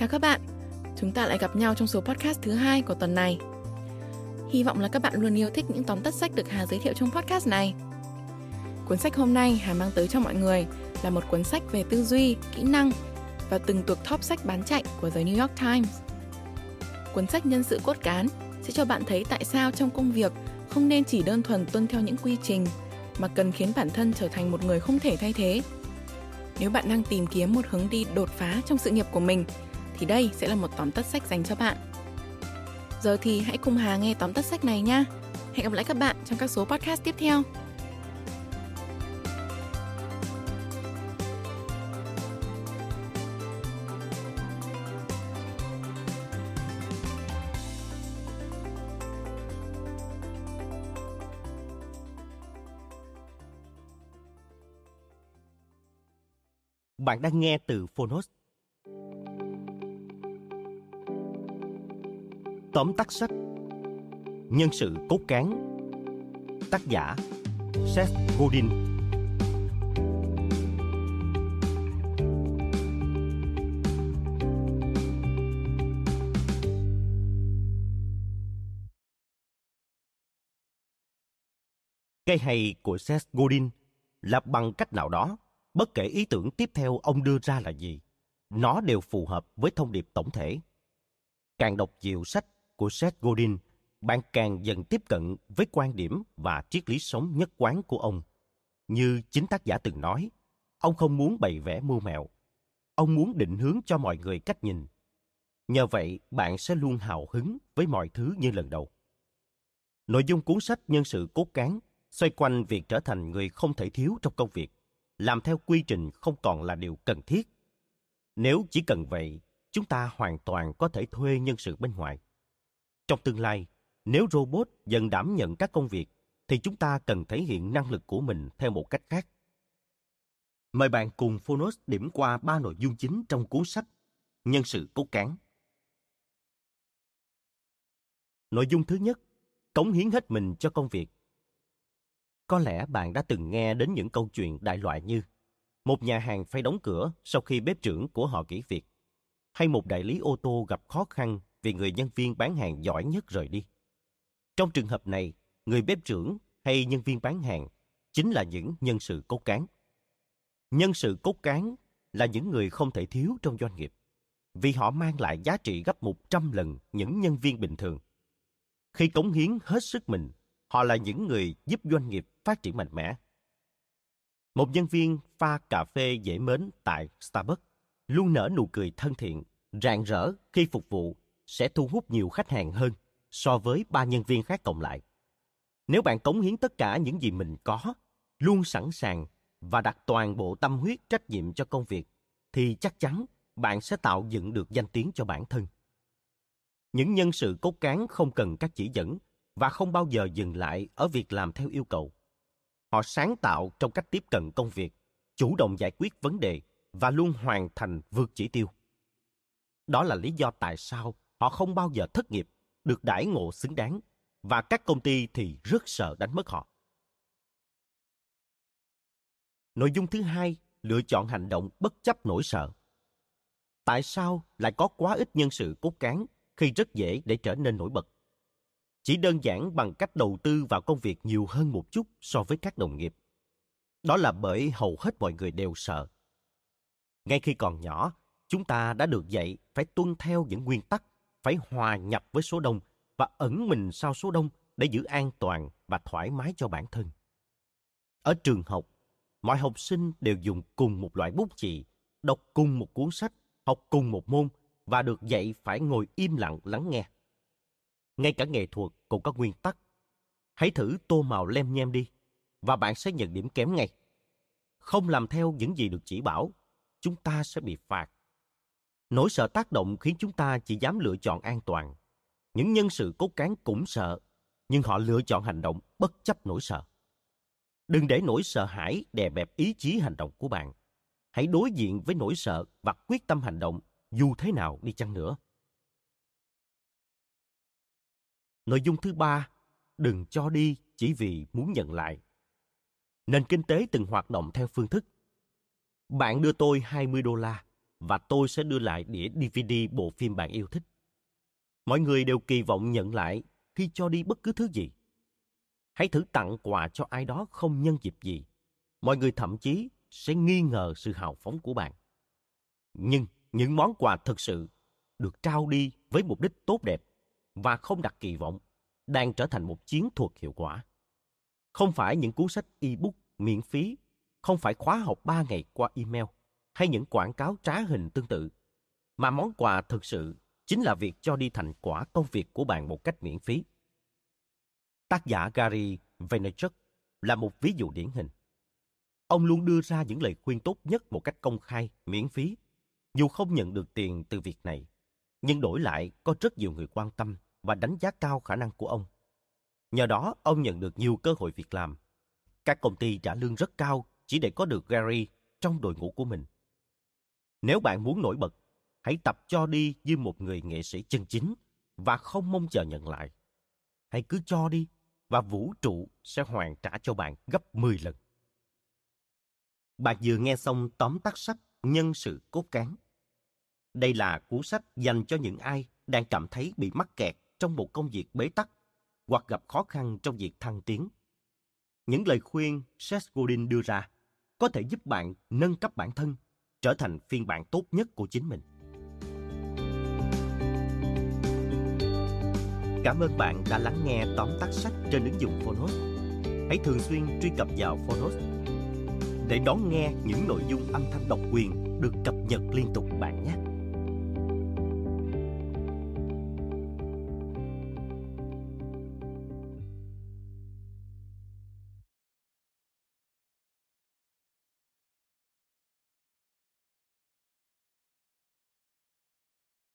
Chào các bạn, chúng ta lại gặp nhau trong số podcast thứ hai của tuần này. Hy vọng là các bạn luôn yêu thích những tóm tắt sách được Hà giới thiệu trong podcast này. Cuốn sách hôm nay Hà mang tới cho mọi người là một cuốn sách về tư duy, kỹ năng và từng thuộc top sách bán chạy của The New York Times. Cuốn sách nhân sự cốt cán sẽ cho bạn thấy tại sao trong công việc không nên chỉ đơn thuần tuân theo những quy trình mà cần khiến bản thân trở thành một người không thể thay thế. Nếu bạn đang tìm kiếm một hướng đi đột phá trong sự nghiệp của mình thì đây sẽ là một tóm tắt sách dành cho bạn. Giờ thì hãy cùng Hà nghe tóm tắt sách này nha. Hẹn gặp lại các bạn trong các số podcast tiếp theo. Bạn đang nghe từ Phonos. Tóm tắt sách. Nhân sự cốt cán. Tác giả Seth Godin. Cái hay của Seth Godin là bằng cách nào đó, bất kể ý tưởng tiếp theo ông đưa ra là gì, nó đều phù hợp với thông điệp tổng thể. Càng đọc nhiều sách của Seth Godin, bạn càng dần tiếp cận với quan điểm và triết lý sống nhất quán của ông. Như chính tác giả từng nói, ông không muốn bày vẽ mưu mẹo. Ông muốn định hướng cho mọi người cách nhìn. Nhờ vậy, bạn sẽ luôn hào hứng với mọi thứ như lần đầu. Nội dung cuốn sách nhân sự cốt cán xoay quanh việc trở thành người không thể thiếu trong công việc, làm theo quy trình không còn là điều cần thiết. Nếu chỉ cần vậy, chúng ta hoàn toàn có thể thuê nhân sự bên ngoài. Trong tương lai, nếu robot dần đảm nhận các công việc, thì chúng ta cần thể hiện năng lực của mình theo một cách khác. Mời bạn cùng Phonos điểm qua ba nội dung chính trong cuốn sách Nhân sự cốt cán. Nội dung thứ nhất, cống hiến hết mình cho công việc. Có lẽ bạn đã từng nghe đến những câu chuyện đại loại như một nhà hàng phải đóng cửa sau khi bếp trưởng của họ nghỉ việc, hay một đại lý ô tô gặp khó khăn vì người nhân viên bán hàng giỏi nhất rời đi. Trong trường hợp này, người bếp trưởng hay nhân viên bán hàng chính là những nhân sự cốt cán. Nhân sự cốt cán là những người không thể thiếu trong doanh nghiệp vì họ mang lại giá trị gấp 100 lần những nhân viên bình thường. Khi cống hiến hết sức mình, họ là những người giúp doanh nghiệp phát triển mạnh mẽ. Một nhân viên pha cà phê dễ mến tại Starbucks luôn nở nụ cười thân thiện, rạng rỡ khi phục vụ sẽ thu hút nhiều khách hàng hơn so với ba nhân viên khác cộng lại. Nếu bạn cống hiến tất cả những gì mình có, luôn sẵn sàng và đặt toàn bộ tâm huyết trách nhiệm cho công việc, thì chắc chắn bạn sẽ tạo dựng được danh tiếng cho bản thân. Những nhân sự cốt cán không cần các chỉ dẫn và không bao giờ dừng lại ở việc làm theo yêu cầu. Họ sáng tạo trong cách tiếp cận công việc, chủ động giải quyết vấn đề và luôn hoàn thành vượt chỉ tiêu. Đó là lý do tại sao họ không bao giờ thất nghiệp, được đãi ngộ xứng đáng, và các công ty thì rất sợ đánh mất họ. Nội dung thứ hai, lựa chọn hành động bất chấp nỗi sợ. Tại sao lại có quá ít nhân sự cốt cán khi rất dễ để trở nên nổi bật? Chỉ đơn giản bằng cách đầu tư vào công việc nhiều hơn một chút so với các đồng nghiệp. Đó là bởi hầu hết mọi người đều sợ. Ngay khi còn nhỏ, chúng ta đã được dạy phải tuân theo những nguyên tắc phải hòa nhập với số đông và ẩn mình sau số đông để giữ an toàn và thoải mái cho bản thân. Ở trường học, mọi học sinh đều dùng cùng một loại bút chì, đọc cùng một cuốn sách, học cùng một môn và được dạy phải ngồi im lặng lắng nghe. Ngay cả nghệ thuật cũng có nguyên tắc. Hãy thử tô màu lem nhem đi và bạn sẽ nhận điểm kém ngay. Không làm theo những gì được chỉ bảo, chúng ta sẽ bị phạt Nỗi sợ tác động khiến chúng ta chỉ dám lựa chọn an toàn. Những nhân sự cốt cán cũng sợ, nhưng họ lựa chọn hành động bất chấp nỗi sợ. Đừng để nỗi sợ hãi đè bẹp ý chí hành động của bạn. Hãy đối diện với nỗi sợ và quyết tâm hành động dù thế nào đi chăng nữa. Nội dung thứ ba, đừng cho đi chỉ vì muốn nhận lại. Nền kinh tế từng hoạt động theo phương thức. Bạn đưa tôi 20 đô la, và tôi sẽ đưa lại đĩa DVD bộ phim bạn yêu thích. Mọi người đều kỳ vọng nhận lại khi cho đi bất cứ thứ gì. Hãy thử tặng quà cho ai đó không nhân dịp gì. Mọi người thậm chí sẽ nghi ngờ sự hào phóng của bạn. Nhưng những món quà thực sự được trao đi với mục đích tốt đẹp và không đặt kỳ vọng đang trở thành một chiến thuật hiệu quả. Không phải những cuốn sách e-book miễn phí, không phải khóa học 3 ngày qua email hay những quảng cáo trá hình tương tự, mà món quà thực sự chính là việc cho đi thành quả công việc của bạn một cách miễn phí. Tác giả Gary Vaynerchuk là một ví dụ điển hình. Ông luôn đưa ra những lời khuyên tốt nhất một cách công khai, miễn phí, dù không nhận được tiền từ việc này. Nhưng đổi lại có rất nhiều người quan tâm và đánh giá cao khả năng của ông. Nhờ đó, ông nhận được nhiều cơ hội việc làm. Các công ty trả lương rất cao chỉ để có được Gary trong đội ngũ của mình. Nếu bạn muốn nổi bật, hãy tập cho đi như một người nghệ sĩ chân chính và không mong chờ nhận lại. Hãy cứ cho đi và vũ trụ sẽ hoàn trả cho bạn gấp 10 lần. Bạn vừa nghe xong tóm tắt sách Nhân sự cốt cán. Đây là cuốn sách dành cho những ai đang cảm thấy bị mắc kẹt trong một công việc bế tắc hoặc gặp khó khăn trong việc thăng tiến. Những lời khuyên Seth Godin đưa ra có thể giúp bạn nâng cấp bản thân, trở thành phiên bản tốt nhất của chính mình. Cảm ơn bạn đã lắng nghe tóm tắt sách trên ứng dụng Phonos. Hãy thường xuyên truy cập vào Phonos để đón nghe những nội dung âm thanh độc quyền được cập nhật liên tục bạn nhé.